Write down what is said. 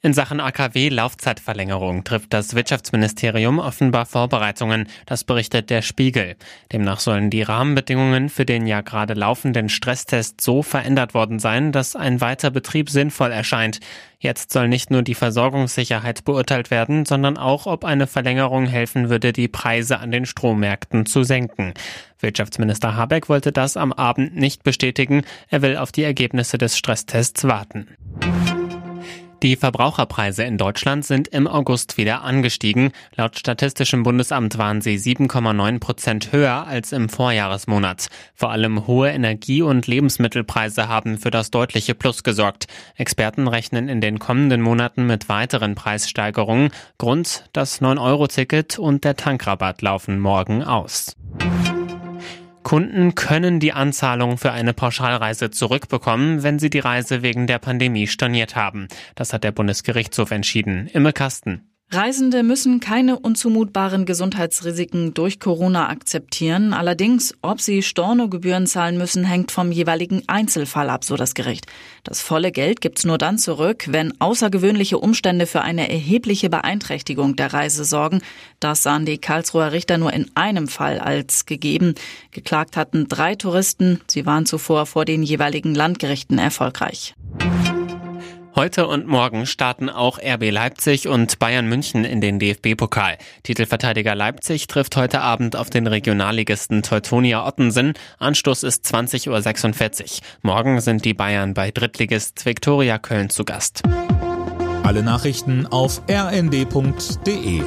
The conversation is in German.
In Sachen AKW-Laufzeitverlängerung trifft das Wirtschaftsministerium offenbar Vorbereitungen, das berichtet der Spiegel. Demnach sollen die Rahmenbedingungen für den ja gerade laufenden Stresstest so verändert worden sein, dass ein weiter Betrieb sinnvoll erscheint. Jetzt soll nicht nur die Versorgungssicherheit beurteilt werden, sondern auch, ob eine Verlängerung helfen würde, die Preise an den Strommärkten zu senken. Wirtschaftsminister Habeck wollte das am Abend nicht bestätigen. Er will auf die Ergebnisse des Stresstests warten. Die Verbraucherpreise in Deutschland sind im August wieder angestiegen. Laut Statistischem Bundesamt waren sie 7,9 Prozent höher als im Vorjahresmonat. Vor allem hohe Energie- und Lebensmittelpreise haben für das deutliche Plus gesorgt. Experten rechnen in den kommenden Monaten mit weiteren Preissteigerungen. Grund, das 9-Euro-Ticket und der Tankrabatt laufen morgen aus. Kunden können die Anzahlung für eine Pauschalreise zurückbekommen, wenn sie die Reise wegen der Pandemie storniert haben. Das hat der Bundesgerichtshof entschieden. Imme Kasten. Reisende müssen keine unzumutbaren Gesundheitsrisiken durch Corona akzeptieren. Allerdings, ob sie Stornogebühren zahlen müssen, hängt vom jeweiligen Einzelfall ab, so das Gericht. Das volle Geld gibt's nur dann zurück, wenn außergewöhnliche Umstände für eine erhebliche Beeinträchtigung der Reise sorgen. Das sahen die Karlsruher Richter nur in einem Fall als gegeben. Geklagt hatten drei Touristen. Sie waren zuvor vor den jeweiligen Landgerichten erfolgreich. Heute und morgen starten auch RB Leipzig und Bayern München in den DFB-Pokal. Titelverteidiger Leipzig trifft heute Abend auf den Regionalligisten Teutonia Ottensen. Anstoß ist 20.46 Uhr. Morgen sind die Bayern bei Drittligist Viktoria Köln zu Gast. Alle Nachrichten auf rnd.de